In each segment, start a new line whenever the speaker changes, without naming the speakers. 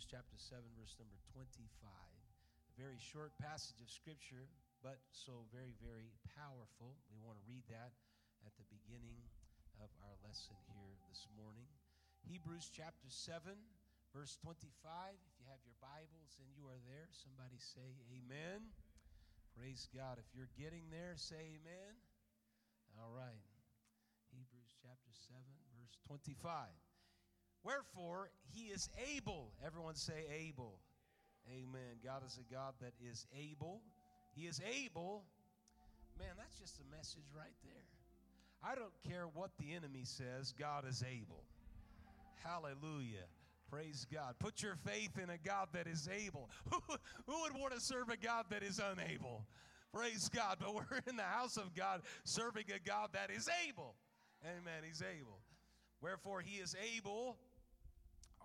Hebrews chapter 7, verse number 25. A very short passage of scripture, but so very, very powerful. We want to read that at the beginning of our lesson here this morning. Hebrews chapter 7, verse 25. If you have your Bibles and you are there, somebody say amen. Praise God. If you're getting there, say amen. All right. Hebrews chapter 7, verse 25. Wherefore, he is able. Everyone say able. Amen. God is a God that is able. He is able. Man, that's just a message right there. I don't care what the enemy says, God is able. Hallelujah. Praise God. Put your faith in a God that is able. Who would want to serve a God that is unable? Praise God. But we're in the house of God serving a God that is able. Amen. He's able. Wherefore, he is able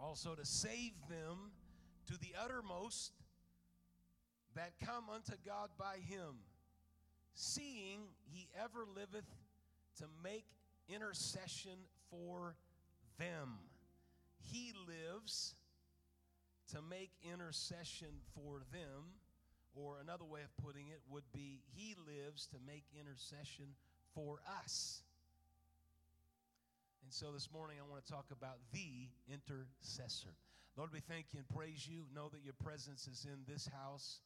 also to save them to the uttermost that come unto God by him, seeing he ever liveth to make intercession for them. He lives to make intercession for them, or another way of putting it would be He lives to make intercession for us. And so this morning I want to talk about the intercessor. Lord, we thank you and praise you. Know that your presence is in this house.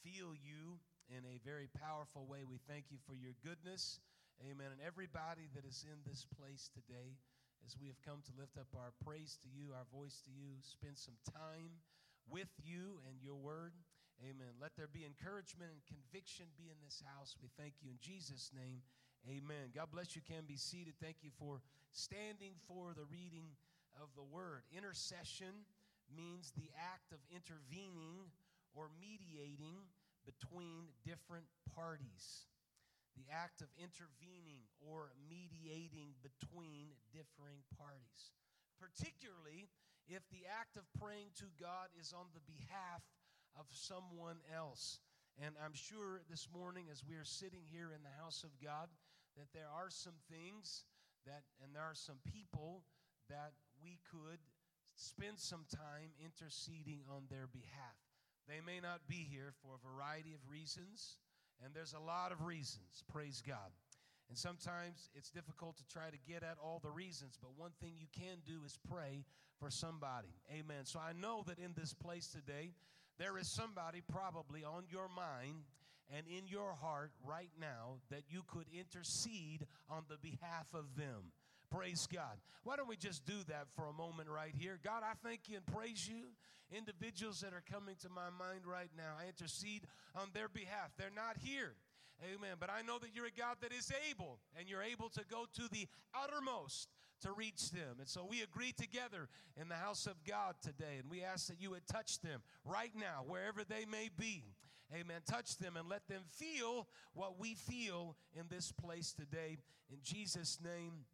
Feel you in a very powerful way. We thank you for your goodness. Amen. And everybody that is in this place today, as we have come to lift up our praise to you, our voice to you, spend some time with you and your word. Amen. Let there be encouragement and conviction be in this house. We thank you in Jesus' name. Amen. God bless you. Can be seated. Thank you for standing for the reading of the word. Intercession means the act of intervening or mediating between different parties. The act of intervening or mediating between differing parties. Particularly if the act of praying to God is on the behalf of someone else. And I'm sure this morning, as we are sitting here in the house of God, that there are some things that, and there are some people that we could spend some time interceding on their behalf. They may not be here for a variety of reasons, and there's a lot of reasons, praise God. And sometimes it's difficult to try to get at all the reasons, but one thing you can do is pray for somebody. Amen. So I know that in this place today, there is somebody probably on your mind and in your heart right now that you could intercede on the behalf of them. Praise God. Why don't we just do that for a moment right here? God, I thank you and praise you. Individuals that are coming to my mind right now, I intercede on their behalf. They're not here. Amen. But I know that you're a God that is able, and you're able to go to the uttermost to reach them. And so we agree together in the house of God today, and we ask that you would touch them right now, wherever they may be. Amen. Touch them and let them feel what we feel in this place today. In Jesus' name,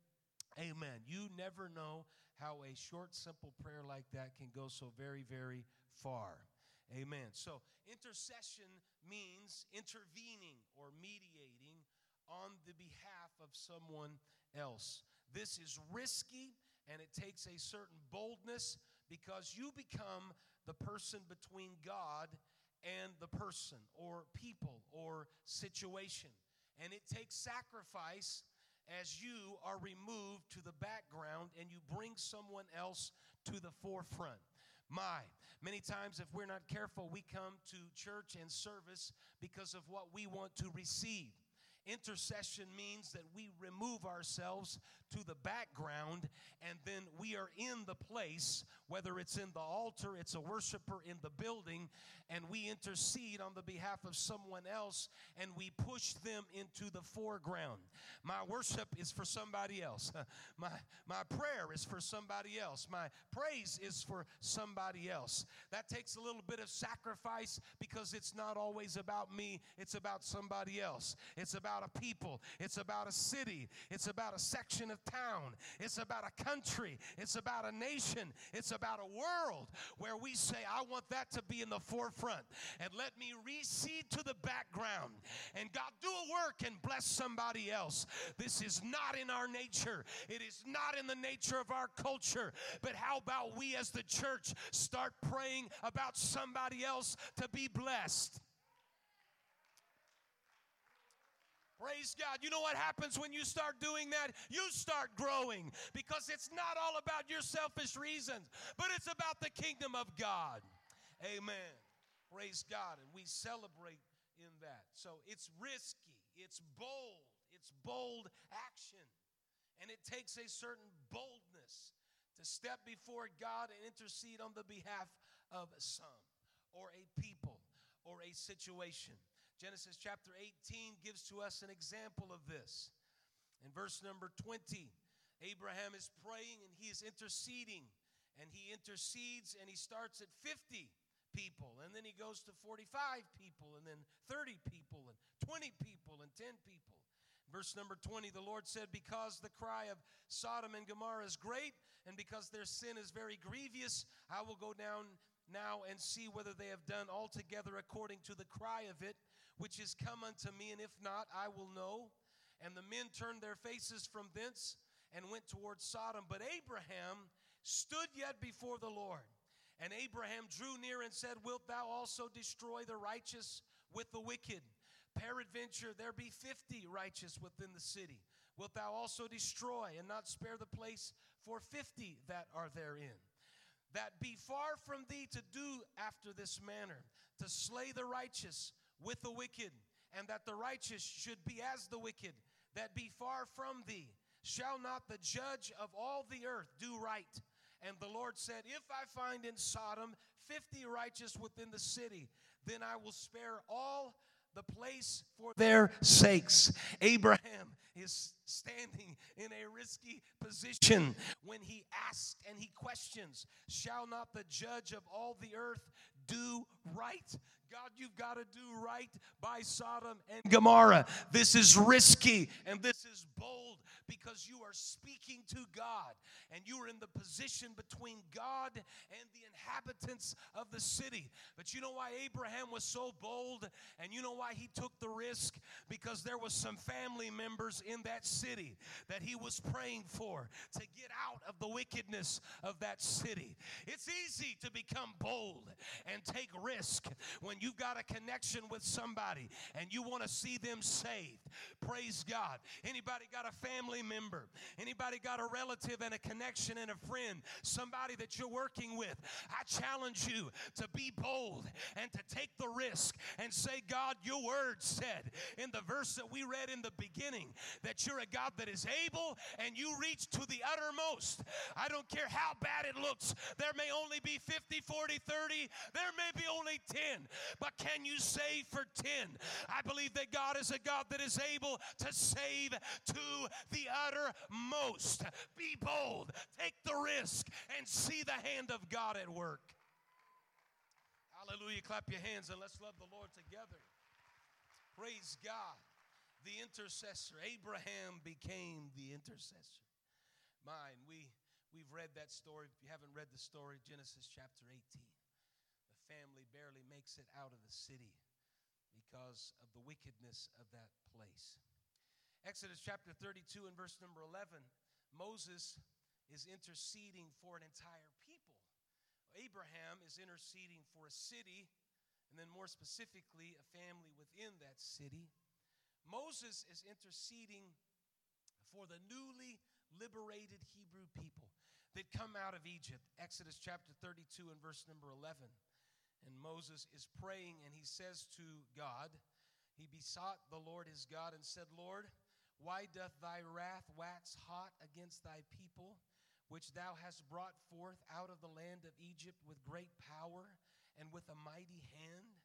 amen. You never know how a short, simple prayer like that can go so very, very far. Amen. So, intercession means intervening or mediating on the behalf of someone else. This is risky and it takes a certain boldness because you become the person between God and the person or people or situation. And it takes sacrifice as you are removed to the background and you bring someone else to the forefront. My, many times, if we're not careful, we come to church and service because of what we want to receive. Intercession means that we remove ourselves to the background and then we are in the place, whether it's in the altar, it's a worshiper in the building, and we intercede on the behalf of someone else and we push them into the foreground. My worship is for somebody else. My, my prayer is for somebody else. My praise is for somebody else. That takes a little bit of sacrifice because it's not always about me, it's about somebody else. It's about about a people, it's about a city, it's about a section of town, it's about a country, it's about a nation, it's about a world where we say, I want that to be in the forefront. And let me recede to the background. And God, do a work and bless somebody else. This is not in our nature, it is not in the nature of our culture. But how about we as the church start praying about somebody else to be blessed? Praise God. You know what happens when you start doing that? You start growing because it's not all about your selfish reasons, but it's about the kingdom of God. Amen. Praise God. And we celebrate in that. So it's risky, it's bold, it's bold action. And it takes a certain boldness to step before God and intercede on the behalf of some or a people or a situation. Genesis chapter 18 gives to us an example of this. In verse number 20, Abraham is praying and he is interceding. And he intercedes and he starts at 50 people. And then he goes to 45 people, and then 30 people, and 20 people, and 10 people. Verse number 20, the Lord said, Because the cry of Sodom and Gomorrah is great, and because their sin is very grievous, I will go down now and see whether they have done altogether according to the cry of it which is come unto me, and if not, I will know. And the men turned their faces from thence and went towards Sodom. But Abraham stood yet before the Lord. And Abraham drew near and said, Wilt thou also destroy the righteous with the wicked? Peradventure, there be fifty righteous within the city. Wilt thou also destroy and not spare the place for fifty that are therein? That be far from thee to do after this manner, to slay the righteous with the wicked, and that the righteous should be as the wicked, that be far from thee. Shall not the judge of all the earth do right? And the Lord said, If I find in Sodom fifty righteous within the city, then I will spare all the place for their sakes. Abraham is standing in a risky position when he asks and he questions Shall not the judge of all the earth do right? God, you've got to do right by Sodom and Gomorrah. This is risky and this is bold because you are speaking to God and you are in the position between God and the inhabitants of the city. But you know why Abraham was so bold and you know why he took the risk? Because there was some family members in that city that he was praying for to get out of the wickedness of that city. It's easy to become bold and take risk when you've got a connection with somebody and you want to see them saved. Praise God. Anybody got a family member? Anybody got a relative and a connection and a friend? Somebody that you're working with? I challenge you to be bold and to take the risk and say, God, your word said in the verse that we read in the beginning that you're a God that is able and you reach to the uttermost. I don't care how bad it looks. There may only be 50, 40, 30. There may be only 10. But can you save for 10? I believe that God is a God that is able to save to the uttermost. Be bold, take the risk, and see the hand of God at work. Hallelujah. Clap your hands and let's love the Lord together. Praise God. The intercessor. Abraham became the intercessor. Mine, we, we've read that story. If you haven't read the story, Genesis chapter 18 family barely makes it out of the city because of the wickedness of that place. Exodus chapter 32 and verse number 11 Moses is interceding for an entire people. Abraham is interceding for a city, and then more specifically, a family within that city. Moses is interceding for the newly liberated Hebrew people that come out of Egypt. Exodus chapter 32 and verse number 11. And Moses is praying and he says to God, He besought the Lord his God and said, Lord, why doth thy wrath wax hot against thy people, which thou hast brought forth out of the land of Egypt with great power and with a mighty hand?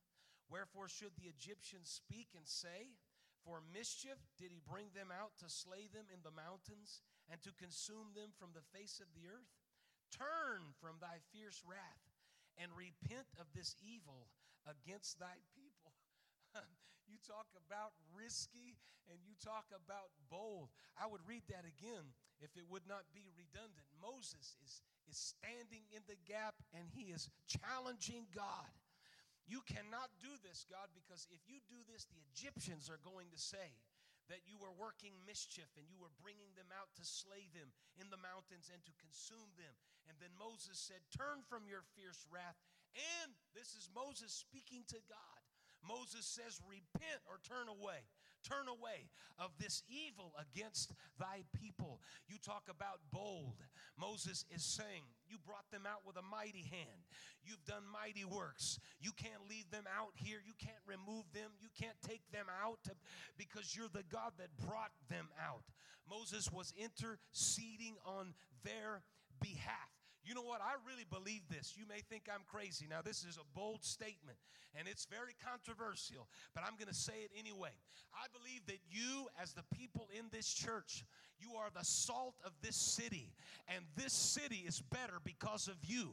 Wherefore should the Egyptians speak and say, For mischief did he bring them out to slay them in the mountains and to consume them from the face of the earth? Turn from thy fierce wrath and repent of this evil against thy people. you talk about risky and you talk about bold. I would read that again if it would not be redundant. Moses is, is standing in the gap and he is challenging God. You cannot do this, God, because if you do this, the Egyptians are going to say that you were working mischief and you were bringing them out to slay them in the mountains and to consume them. And then Moses said, Turn from your fierce wrath. And this is Moses speaking to God. Moses says, Repent or turn away. Turn away of this evil against thy people. You talk about bold. Moses is saying, You brought them out with a mighty hand. You've done mighty works. You can't leave them out here. You can't remove them. You can't take them out because you're the God that brought them out. Moses was interceding on their behalf. You know what? I really believe this. You may think I'm crazy. Now, this is a bold statement and it's very controversial, but I'm going to say it anyway. I believe that you, as the people in this church, you are the salt of this city, and this city is better because of you.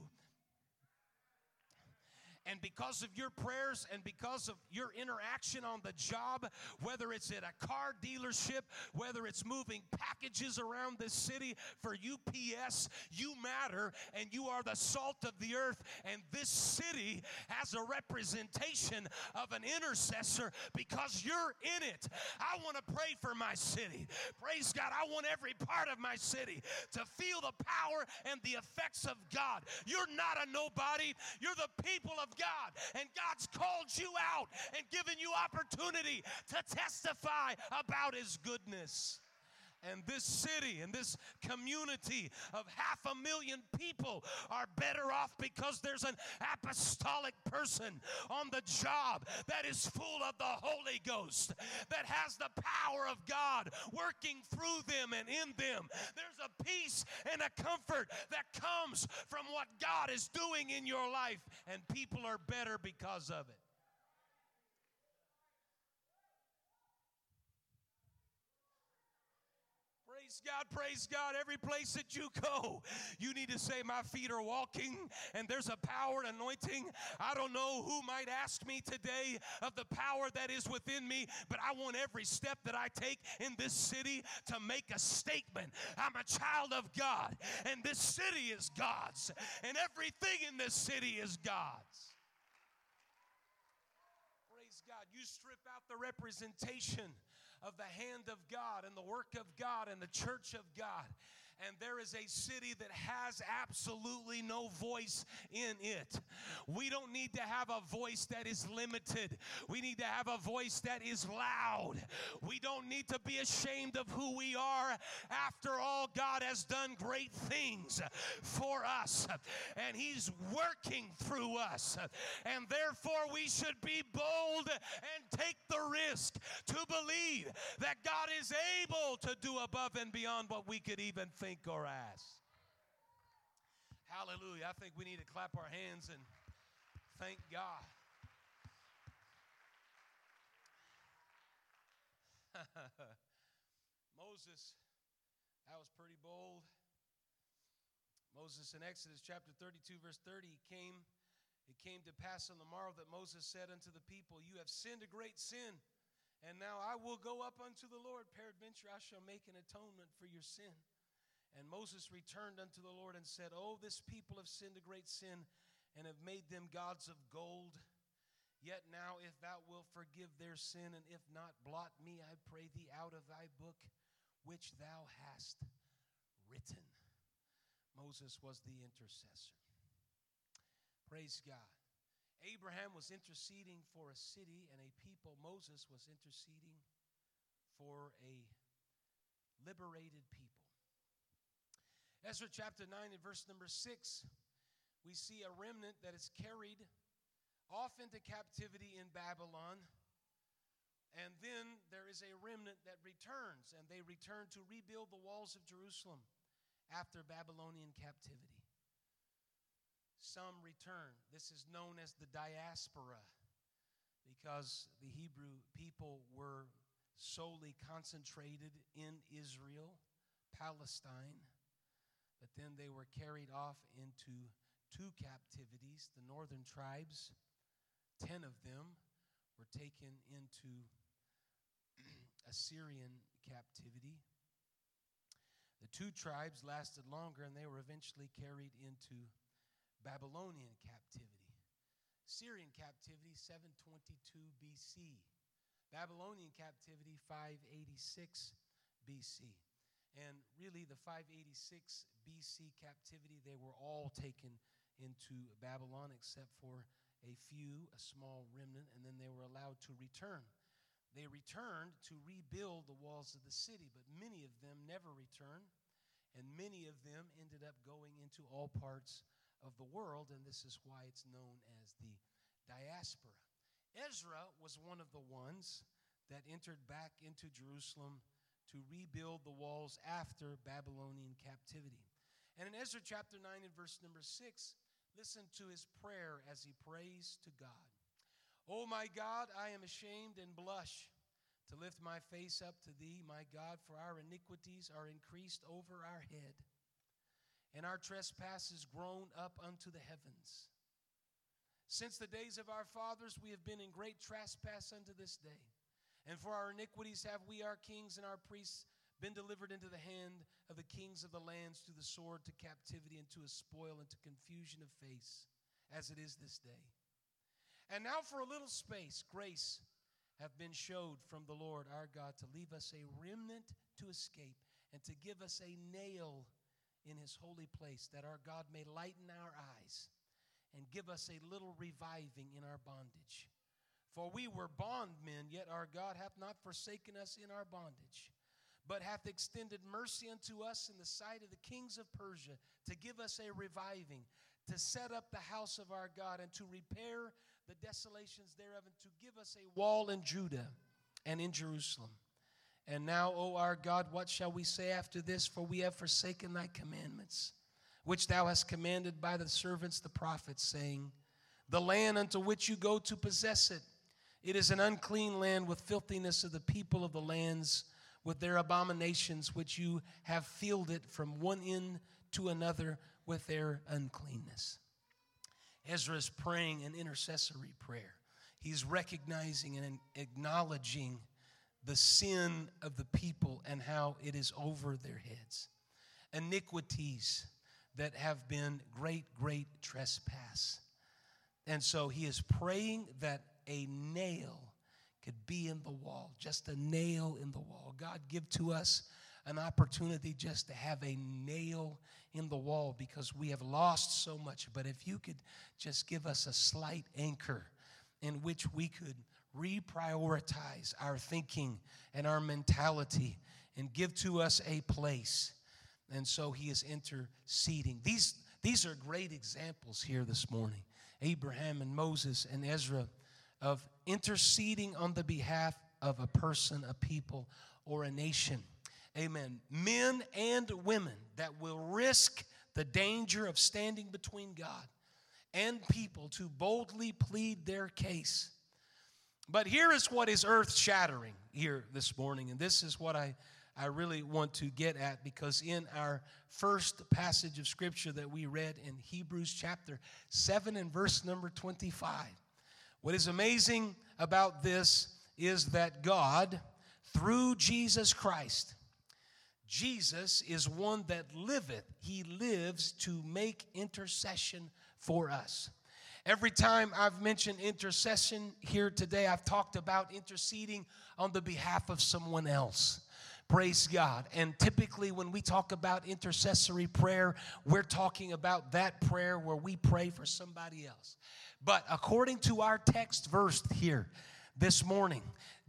And because of your prayers and because of your interaction on the job, whether it's at a car dealership, whether it's moving packages around this city for UPS, you matter and you are the salt of the earth. And this city has a representation of an intercessor because you're in it. I want to pray for my city. Praise God. I want every part of my city to feel the power and the effects of God. You're not a nobody, you're the people of God. And God's called you out and given you opportunity to testify about His goodness. And this city and this community of half a million people are better off because there's an apostolic person on the job that is full of the Holy Ghost, that has the power of God working through them and in them. There's a peace and a comfort that comes from what God is doing in your life, and people are better because of it. Praise God, praise God. Every place that you go, you need to say, My feet are walking, and there's a power anointing. I don't know who might ask me today of the power that is within me, but I want every step that I take in this city to make a statement. I'm a child of God, and this city is God's, and everything in this city is God's. Praise God. You strip out the representation of the hand of God and the work of God and the church of God and there is a city that has absolutely no voice in it. We don't need to have a voice that is limited. We need to have a voice that is loud. We don't need to be ashamed of who we are. After all, God has done great things for us, and He's working through us. And therefore, we should be bold and take the risk to believe that God is able to do above and beyond what we could even think think or ask. Hallelujah. I think we need to clap our hands and thank God. Moses, that was pretty bold. Moses in Exodus chapter 32, verse 30, he came, it came to pass on the morrow that Moses said unto the people, You have sinned a great sin, and now I will go up unto the Lord. Peradventure I shall make an atonement for your sin. And Moses returned unto the Lord and said, Oh, this people have sinned a great sin and have made them gods of gold. Yet now, if thou wilt forgive their sin, and if not, blot me, I pray thee, out of thy book which thou hast written. Moses was the intercessor. Praise God. Abraham was interceding for a city and a people. Moses was interceding for a liberated people. Ezra chapter 9 and verse number 6, we see a remnant that is carried off into captivity in Babylon. And then there is a remnant that returns, and they return to rebuild the walls of Jerusalem after Babylonian captivity. Some return. This is known as the diaspora because the Hebrew people were solely concentrated in Israel, Palestine. But then they were carried off into two captivities. The northern tribes, 10 of them, were taken into Assyrian captivity. The two tribes lasted longer and they were eventually carried into Babylonian captivity. Syrian captivity, 722 BC. Babylonian captivity, 586 BC. And really, the 586 BC captivity, they were all taken into Babylon except for a few, a small remnant, and then they were allowed to return. They returned to rebuild the walls of the city, but many of them never returned, and many of them ended up going into all parts of the world, and this is why it's known as the diaspora. Ezra was one of the ones that entered back into Jerusalem to rebuild the walls after Babylonian captivity. And in Ezra chapter 9 and verse number 6, listen to his prayer as he prays to God. Oh my God, I am ashamed and blush to lift my face up to thee, my God, for our iniquities are increased over our head, and our trespasses grown up unto the heavens. Since the days of our fathers, we have been in great trespass unto this day. And for our iniquities have we, our kings and our priests, been delivered into the hand of the kings of the lands to the sword, to captivity, and to a spoil, and to confusion of face, as it is this day. And now for a little space, grace have been showed from the Lord our God to leave us a remnant to escape and to give us a nail in his holy place, that our God may lighten our eyes and give us a little reviving in our bondage. For we were bondmen, yet our God hath not forsaken us in our bondage, but hath extended mercy unto us in the sight of the kings of Persia to give us a reviving, to set up the house of our God, and to repair the desolations thereof, and to give us a wall in Judah and in Jerusalem. And now, O our God, what shall we say after this? For we have forsaken thy commandments, which thou hast commanded by the servants the prophets, saying, The land unto which you go to possess it, it is an unclean land with filthiness of the people of the lands, with their abominations, which you have filled it from one end to another with their uncleanness. Ezra is praying an intercessory prayer. He's recognizing and acknowledging the sin of the people and how it is over their heads. Iniquities that have been great, great trespass. And so he is praying that a nail could be in the wall, just a nail in the wall. God, give to us an opportunity just to have a nail in the wall because we have lost so much. But if you could just give us a slight anchor in which we could reprioritize our thinking and our mentality and give to us a place. And so he is interceding. These, these are great examples here this morning Abraham and Moses and Ezra of interceding on the behalf of a person, a people, or a nation. Amen. Men and women that will risk the danger of standing between God and people to boldly plead their case. But here is what is earth shattering here this morning, and this is what I, I really want to get at because in our first passage of scripture that we read in Hebrews chapter 7 and verse number 25, what is amazing about this is that God, through Jesus Christ, Jesus is one that liveth. He lives to make intercession for us. Every time I've mentioned intercession here today, I've talked about interceding on the behalf of someone else. Praise God. And typically, when we talk about intercessory prayer, we're talking about that prayer where we pray for somebody else. But according to our text verse here this morning,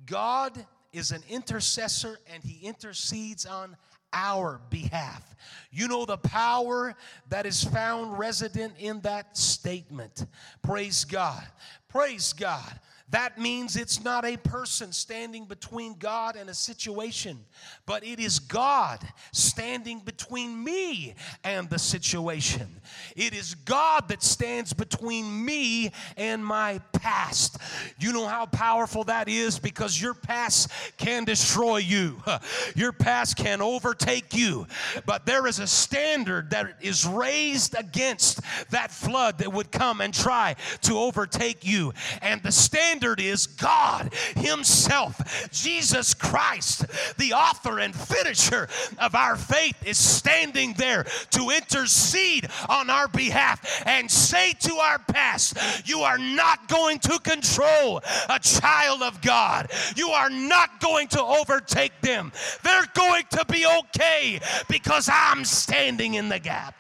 God is an intercessor and he intercedes on our behalf. You know the power that is found resident in that statement. Praise God. Praise God. That means it's not a person standing between God and a situation, but it is God standing between me and the situation. It is God that stands between me and my past. You know how powerful that is because your past can destroy you, your past can overtake you, but there is a standard that is raised against that flood that would come and try to overtake you. And the standard standard is God Himself. Jesus Christ, the author and finisher of our faith, is standing there to intercede on our behalf and say to our past, You are not going to control a child of God. You are not going to overtake them. They're going to be okay because I'm standing in the gap.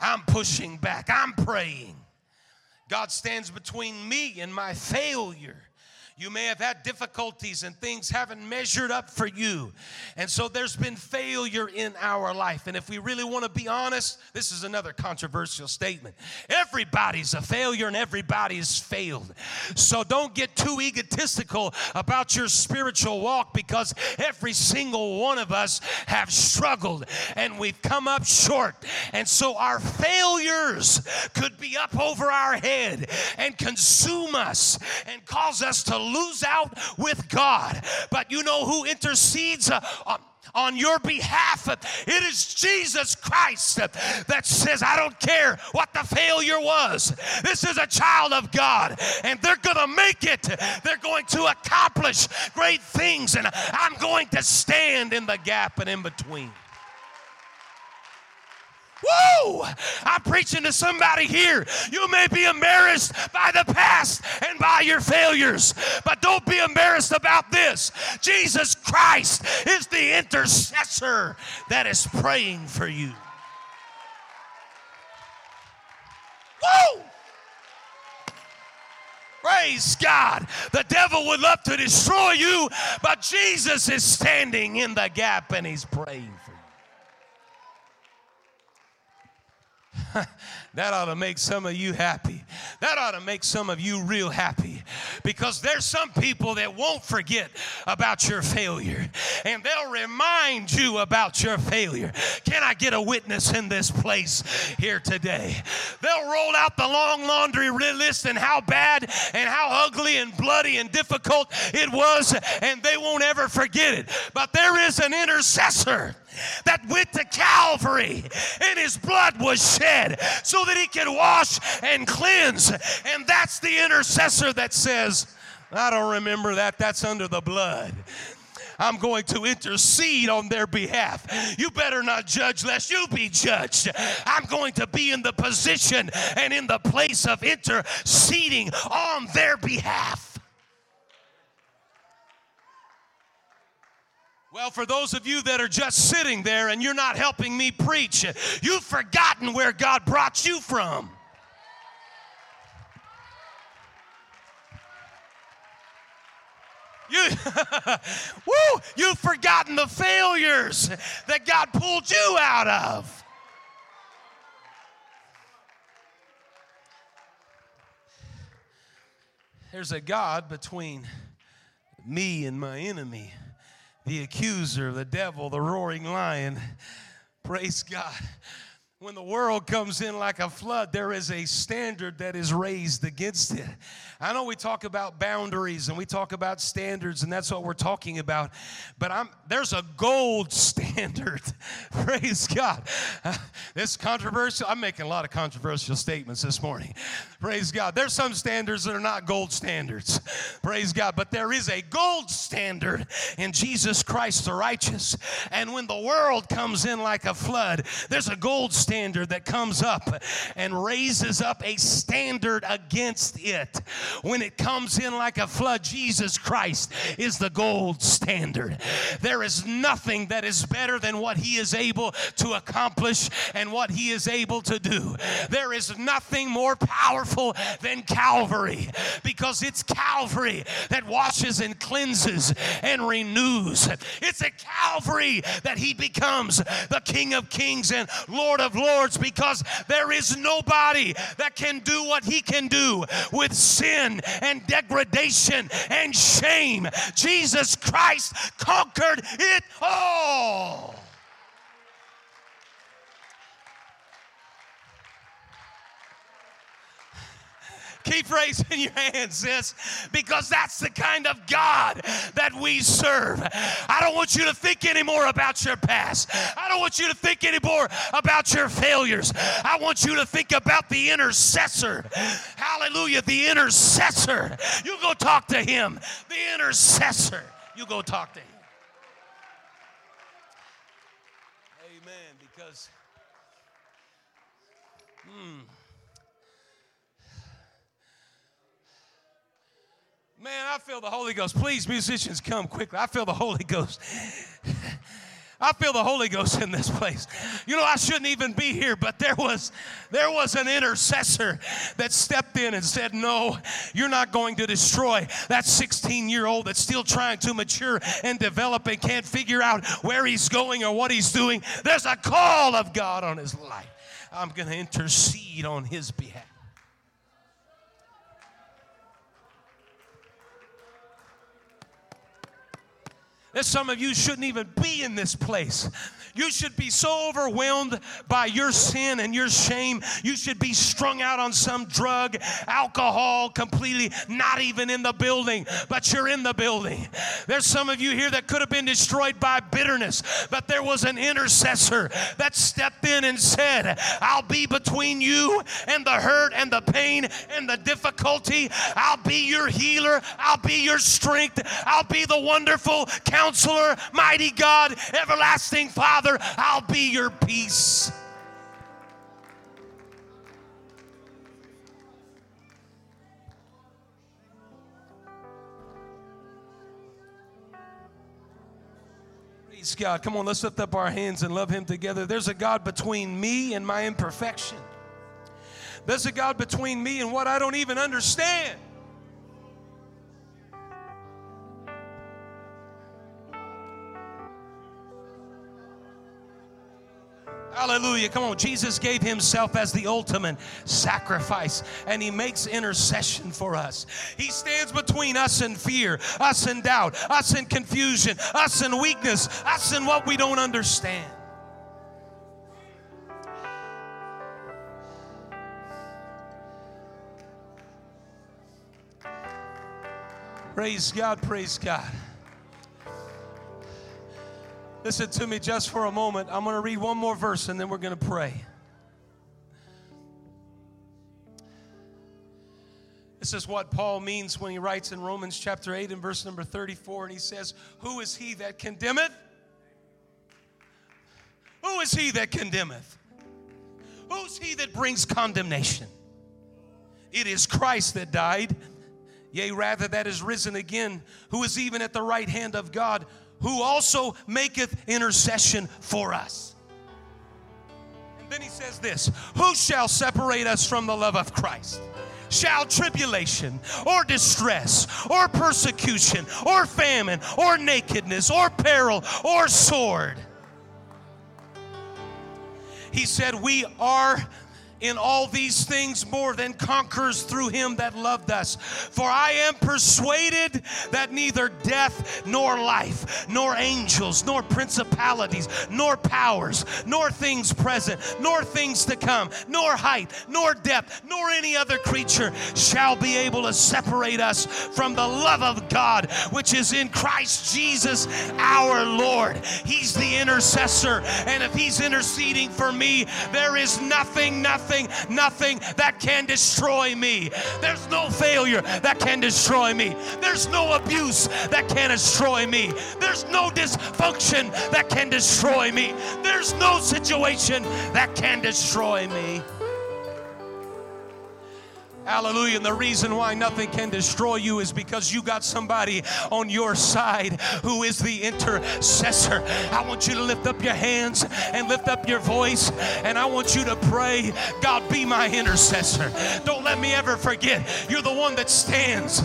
I'm pushing back. I'm praying. God stands between me and my failure. You may have had difficulties and things haven't measured up for you. And so there's been failure in our life. And if we really want to be honest, this is another controversial statement. Everybody's a failure and everybody's failed. So don't get too egotistical about your spiritual walk because every single one of us have struggled and we've come up short. And so our failures could be up over our head and consume us and cause us to lose out with God. But you know who intercedes? Uh, on your behalf. It is Jesus Christ that says, I don't care what the failure was. This is a child of God, and they're going to make it. They're going to accomplish great things, and I'm going to stand in the gap and in between. Woo! I'm preaching to somebody here. You may be embarrassed by the past and by your failures, but don't be embarrassed about this. Jesus Christ is the intercessor that is praying for you. Woo! Praise God. The devil would love to destroy you, but Jesus is standing in the gap and he's praying for you. that ought to make some of you happy. That ought to make some of you real happy because there's some people that won't forget about your failure and they'll remind you about your failure. Can I get a witness in this place here today? They'll roll out the long laundry list and how bad and how ugly and bloody and difficult it was, and they won't ever forget it. But there is an intercessor that went to Calvary and his blood was shed so that he could wash and cleanse. And that's the intercessor that says, I don't remember that, that's under the blood. I'm going to intercede on their behalf. You better not judge lest you be judged. I'm going to be in the position and in the place of interceding on their behalf. Well, for those of you that are just sitting there and you're not helping me preach, you've forgotten where God brought you from. You, woo, you've forgotten the failures that God pulled you out of. There's a God between me and my enemy the accuser, the devil, the roaring lion. Praise God. When the world comes in like a flood, there is a standard that is raised against it. I know we talk about boundaries and we talk about standards, and that's what we're talking about. But I'm, there's a gold standard. Praise God. This controversial. I'm making a lot of controversial statements this morning. Praise God. There's some standards that are not gold standards. Praise God. But there is a gold standard in Jesus Christ the righteous. And when the world comes in like a flood, there's a gold standard standard that comes up and raises up a standard against it. When it comes in like a flood, Jesus Christ is the gold standard. There is nothing that is better than what he is able to accomplish and what he is able to do. There is nothing more powerful than Calvary because it's Calvary that washes and cleanses and renews. It's at Calvary that he becomes the King of Kings and Lord of Lords because there is nobody that can do what he can do with sin and degradation and shame. Jesus Christ conquered it all. Keep raising your hands, sis, because that's the kind of God that we serve. I don't want you to think anymore about your past. I don't want you to think anymore about your failures. I want you to think about the intercessor. Hallelujah, the intercessor. You go talk to him. The intercessor. You go talk to him. Amen. Because, hmm. Man, I feel the Holy Ghost. Please, musicians, come quickly. I feel the Holy Ghost. I feel the Holy Ghost in this place. You know, I shouldn't even be here, but there was there was an intercessor that stepped in and said, "No, you're not going to destroy that 16-year-old that's still trying to mature and develop and can't figure out where he's going or what he's doing. There's a call of God on his life. I'm going to intercede on his behalf." That some of you shouldn't even be in this place. You should be so overwhelmed by your sin and your shame. You should be strung out on some drug, alcohol, completely not even in the building, but you're in the building. There's some of you here that could have been destroyed by bitterness, but there was an intercessor that stepped in and said, I'll be between you and the hurt and the pain and the difficulty. I'll be your healer. I'll be your strength. I'll be the wonderful counselor, mighty God, everlasting Father. Father, I'll be your peace. Praise God. Come on, let's lift up our hands and love Him together. There's a God between me and my imperfection. There's a God between me and what I don't even understand. Hallelujah. Come on. Jesus gave himself as the ultimate sacrifice, and he makes intercession for us. He stands between us and fear, us and doubt, us and confusion, us and weakness, us and what we don't understand. Praise God, praise God. Listen to me just for a moment. I'm going to read one more verse and then we're going to pray. This is what Paul means when he writes in Romans chapter 8 and verse number 34, and he says, Who is he that condemneth? Who is he that condemneth? Who's he that brings condemnation? It is Christ that died, yea, rather, that is risen again, who is even at the right hand of God who also maketh intercession for us. And then he says this Who shall separate us from the love of Christ? Shall tribulation or distress or persecution or famine or nakedness or peril or sword? He said, We are in all these things more than conquerors through him that loved us. For I am persuaded that neither death nor life, nor angels, nor principalities, nor powers, nor things present, nor things to come, nor height, nor depth, nor any other creature shall be able to separate us from the love of God which is in Christ Jesus our Lord. He's the intercessor, and if He's interceding for me, there is nothing, nothing nothing, nothing that can destroy me. There's no failure that can destroy me. There's no abuse that can destroy me. There's no dysfunction that can destroy me. There's no situation that can destroy me. Hallelujah. And the reason why nothing can destroy you is because you got somebody on your side who is the intercessor. I want you to lift up your hands and lift up your voice, and I want you to pray, God, be my intercessor. Don't let me ever forget, you're the one that stands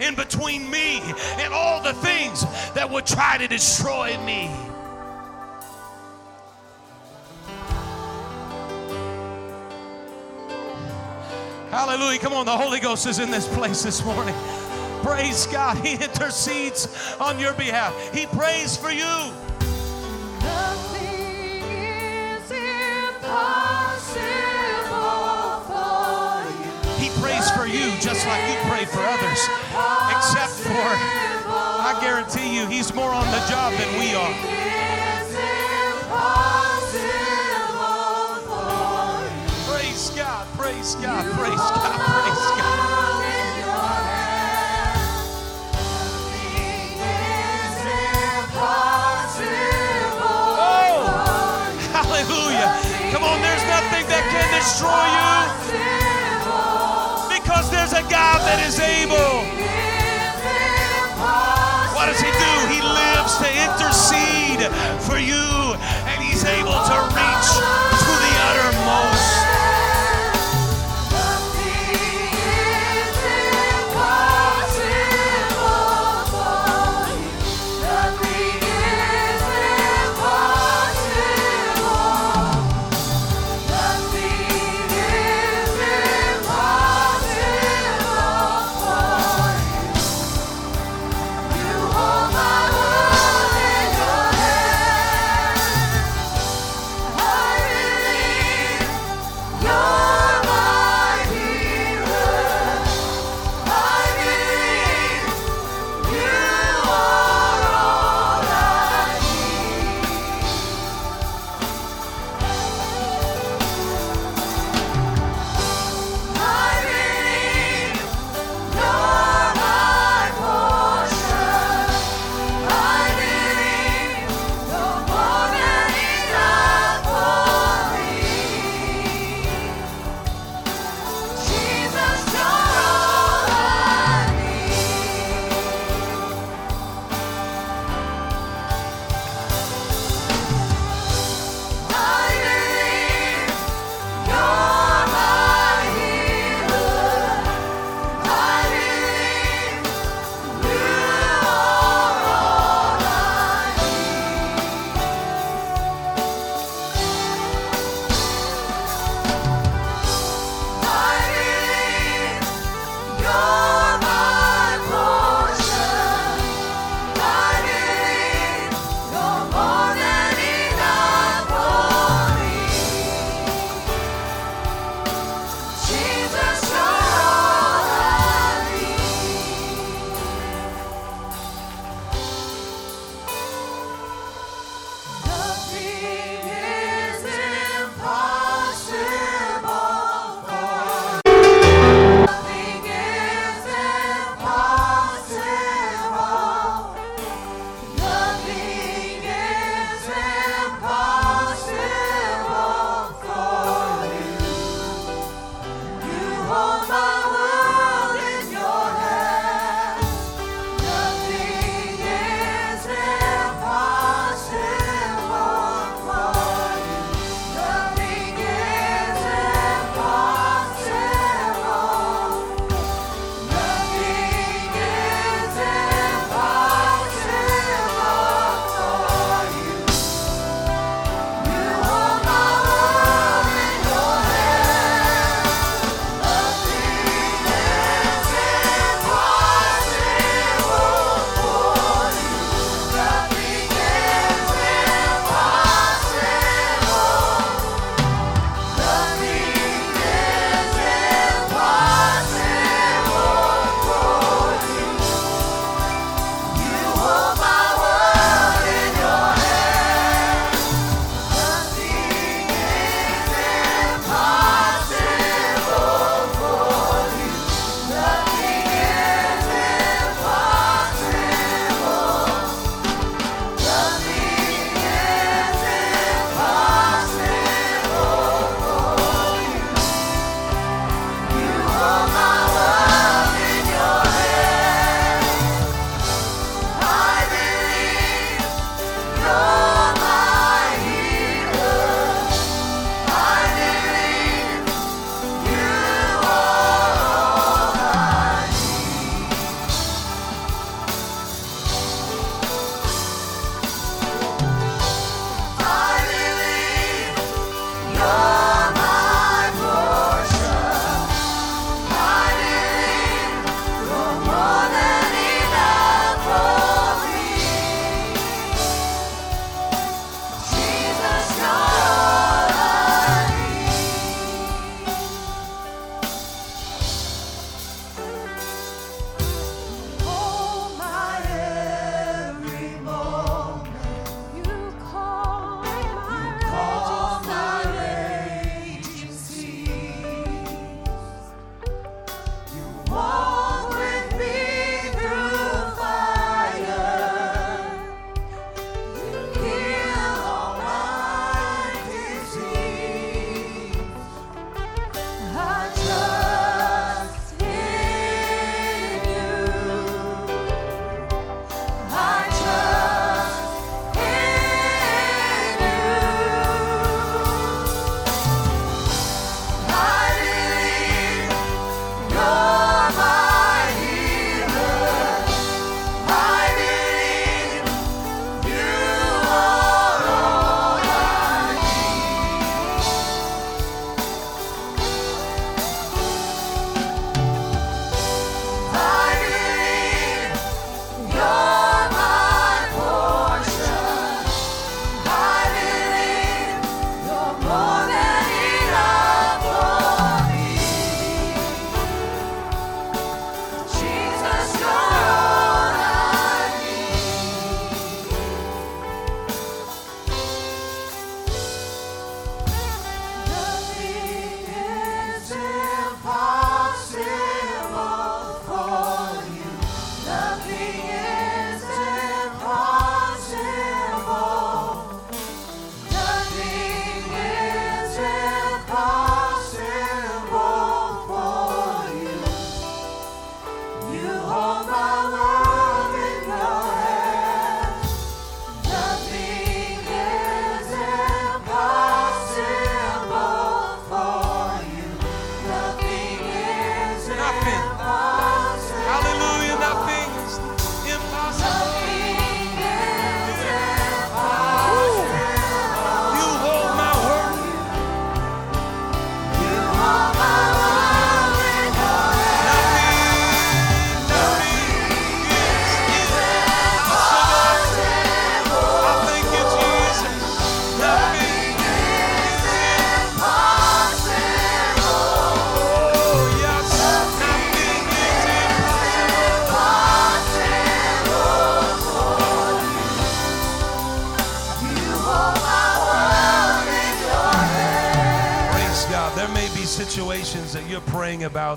in between me and all the things that would try to destroy me. Hallelujah. Come on, the Holy Ghost is in this place this morning. Praise God. He intercedes on your behalf, He prays for you.
Nothing is impossible for you.
He prays
for you just like you pray for others. Except for, I guarantee you, he's more on the job than we are. Praise God, praise God, praise God, praise God. Oh, hallelujah. Come on, there's nothing that can destroy you because there's a God that is able. What does he do? He lives to intercede for you, and he's able to reach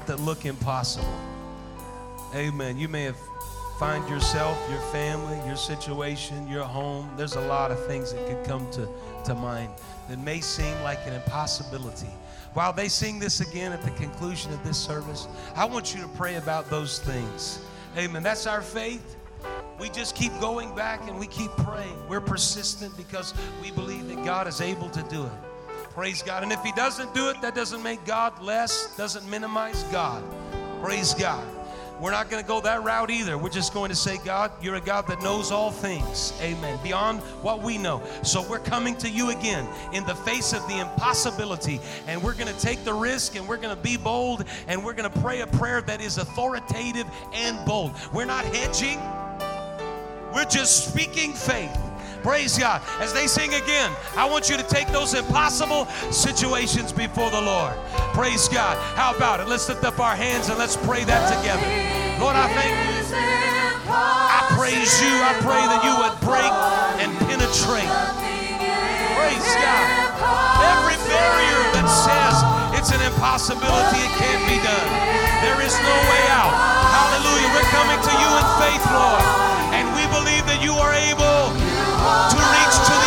that look impossible. Amen. You may have find yourself, your family, your situation, your home. There's a lot of things that could come to, to mind that may seem like an impossibility. While they sing this again at the conclusion of this service, I want you to pray about those things. Amen. That's our faith. We just keep going back and we keep praying. We're persistent because we believe that God is able to do it. Praise God. And if He doesn't do it, that doesn't make God less, doesn't minimize God. Praise God. We're not going to go that route either. We're just going to say, God, you're a God that knows all things. Amen. Beyond what we know. So we're coming to you again in the face of the impossibility. And we're going to take the risk and we're going to be bold and we're going to pray a prayer that is authoritative and bold. We're not hedging, we're just speaking faith. Praise God. As they sing again, I want you to take those impossible situations before the Lord. Praise God. How about it? Let's lift up our hands and let's pray that together. Lord, I thank you. I praise you. I pray that you would break and penetrate. Praise God. Every barrier that says it's an impossibility, it can't be done. There is no way out. Hallelujah. We're coming to you in faith, Lord. And we believe that you are able to reach to the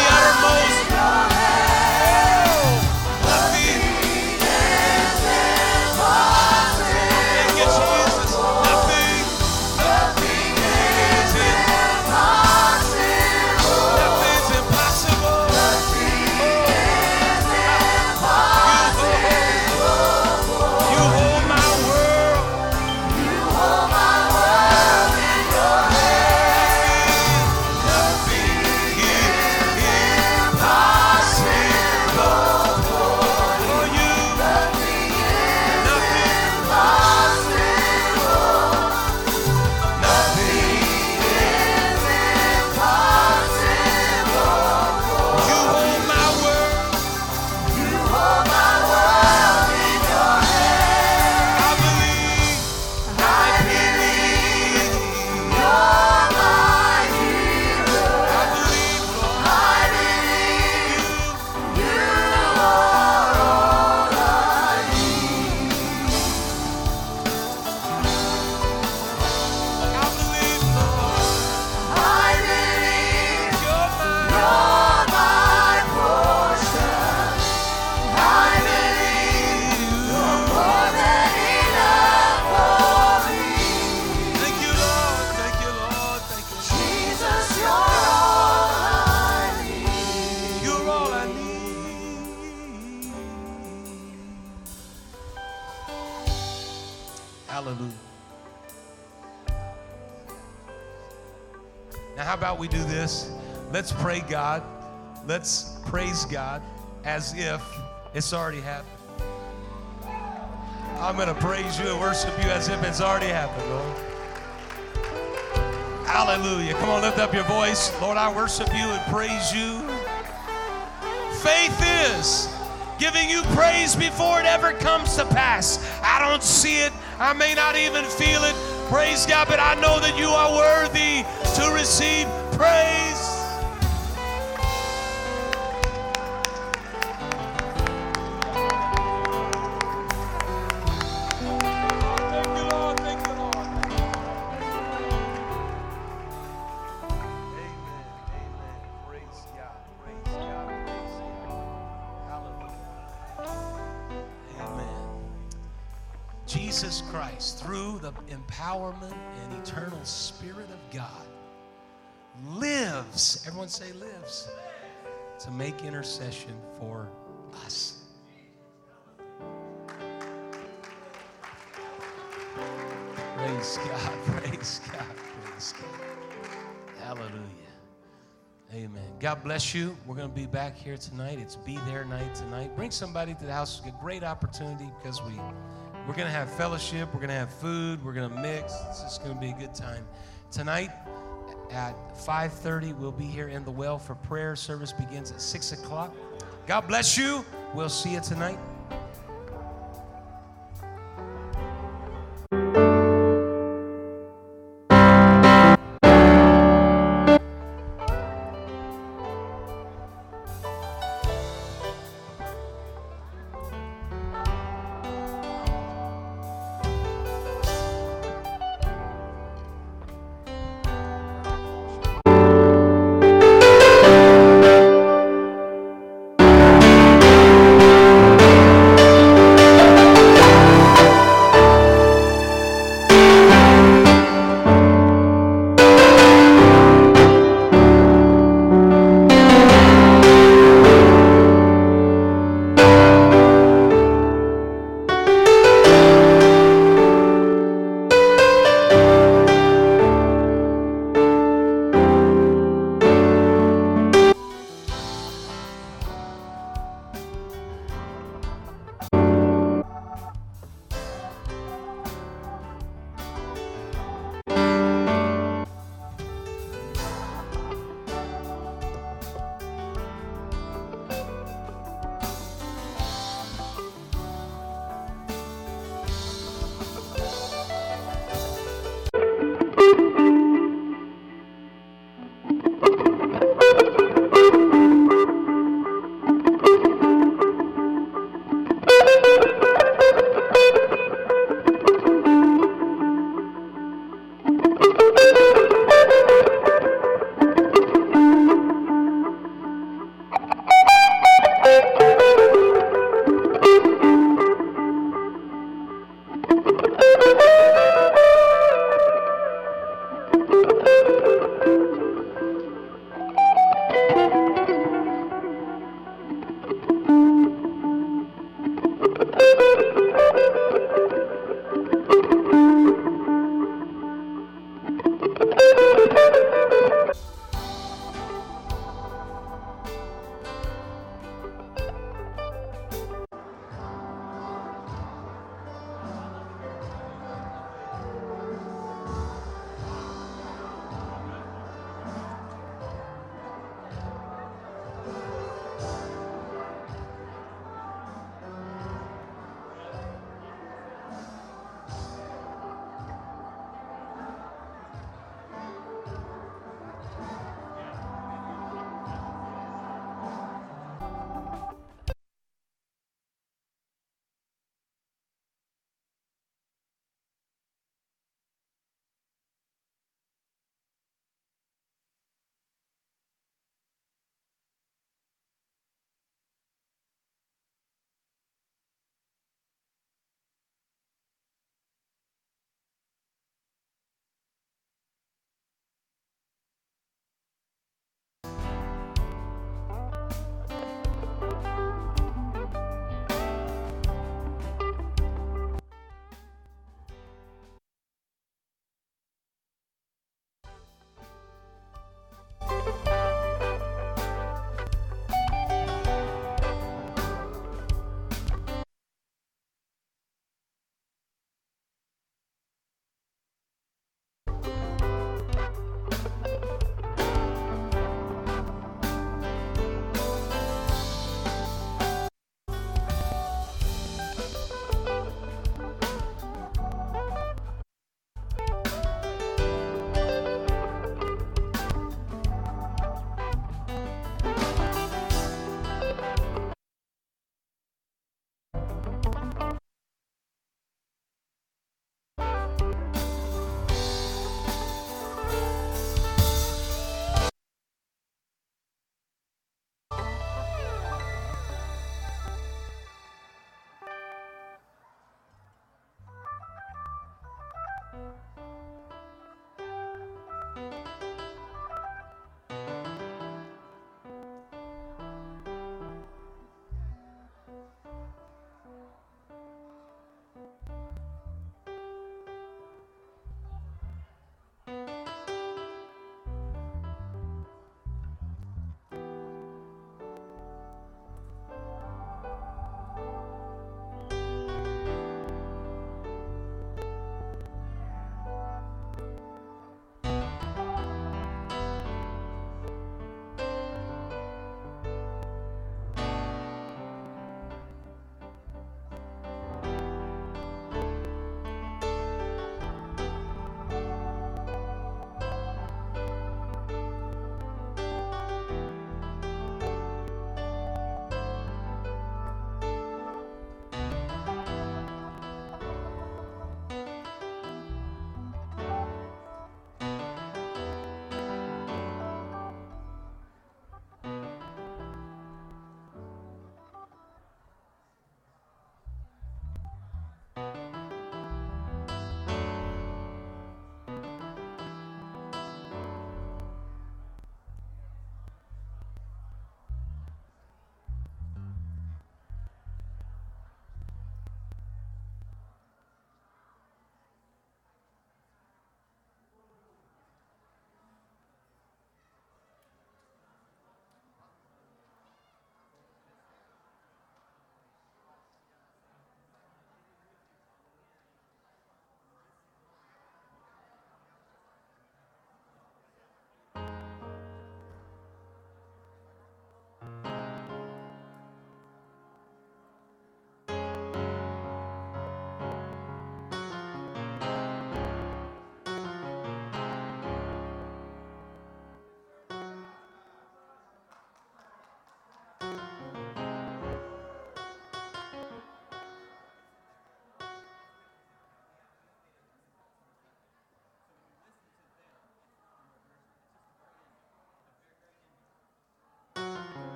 Let's pray God. Let's praise God as if it's already happened. I'm going to praise you and worship you as if it's already happened, Lord. Hallelujah. Come on, lift up your voice. Lord, I worship you and praise you. Faith is giving you praise before it ever comes to pass. I don't see it, I may not even feel it. Praise God, but I know that you are worthy to receive praise. Empowerment and eternal Spirit of God lives, everyone say lives, to make intercession for us. Praise God, praise God, praise God. Hallelujah. Amen. God bless you. We're going to be back here tonight. It's Be There Night tonight. Bring somebody to the house. It's a great opportunity because we we're going to have fellowship. We're going to have food. We're going to mix. It's just going to be a good time. Tonight at 5.30, we'll be here in the well for prayer. Service begins at 6 o'clock. God bless you. We'll see you tonight.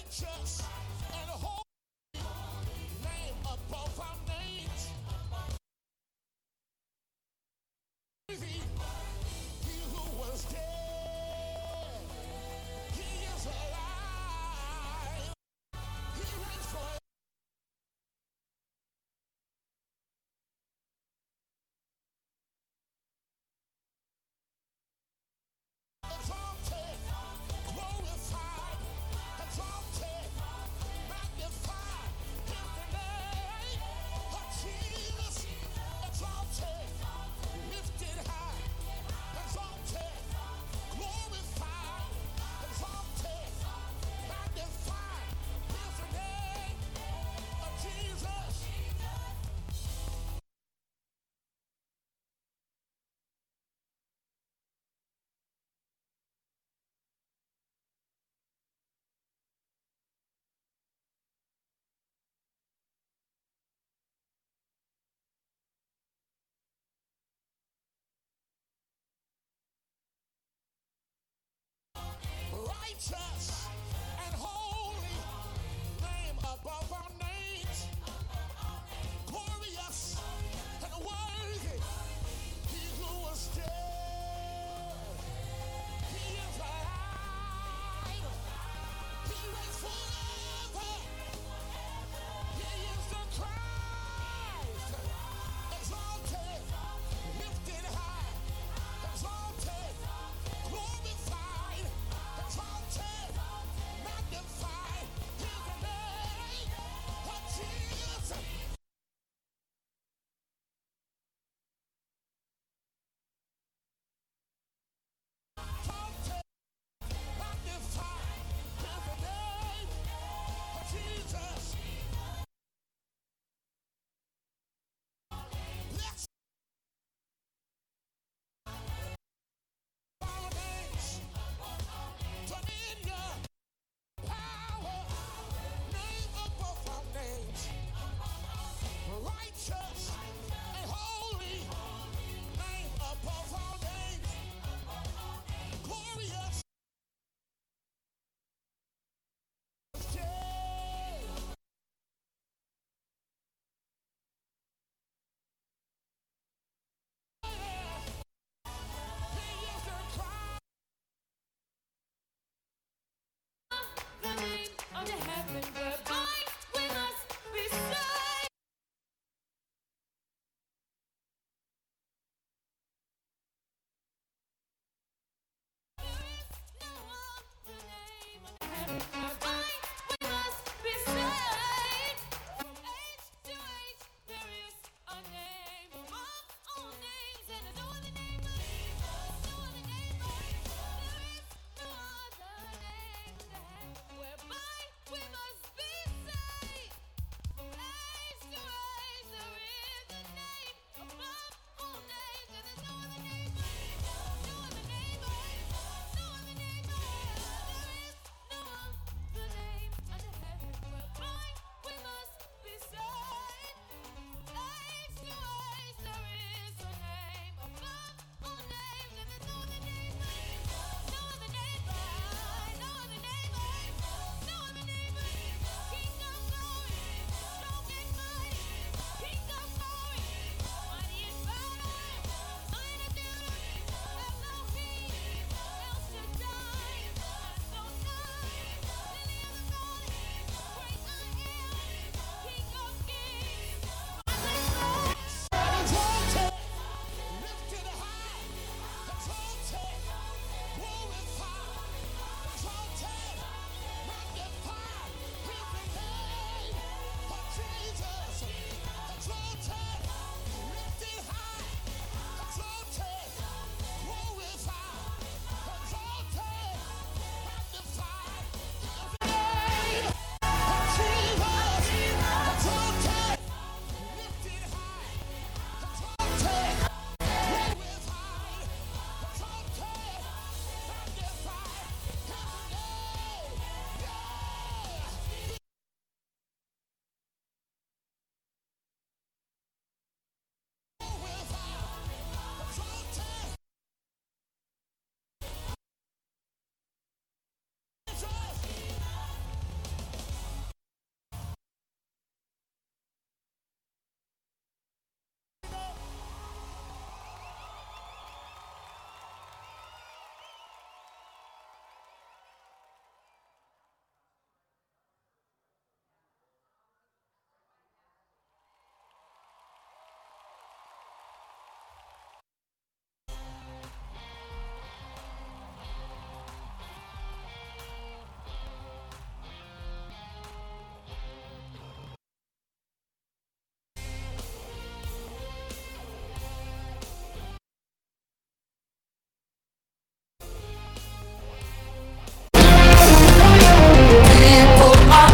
righteous and holy.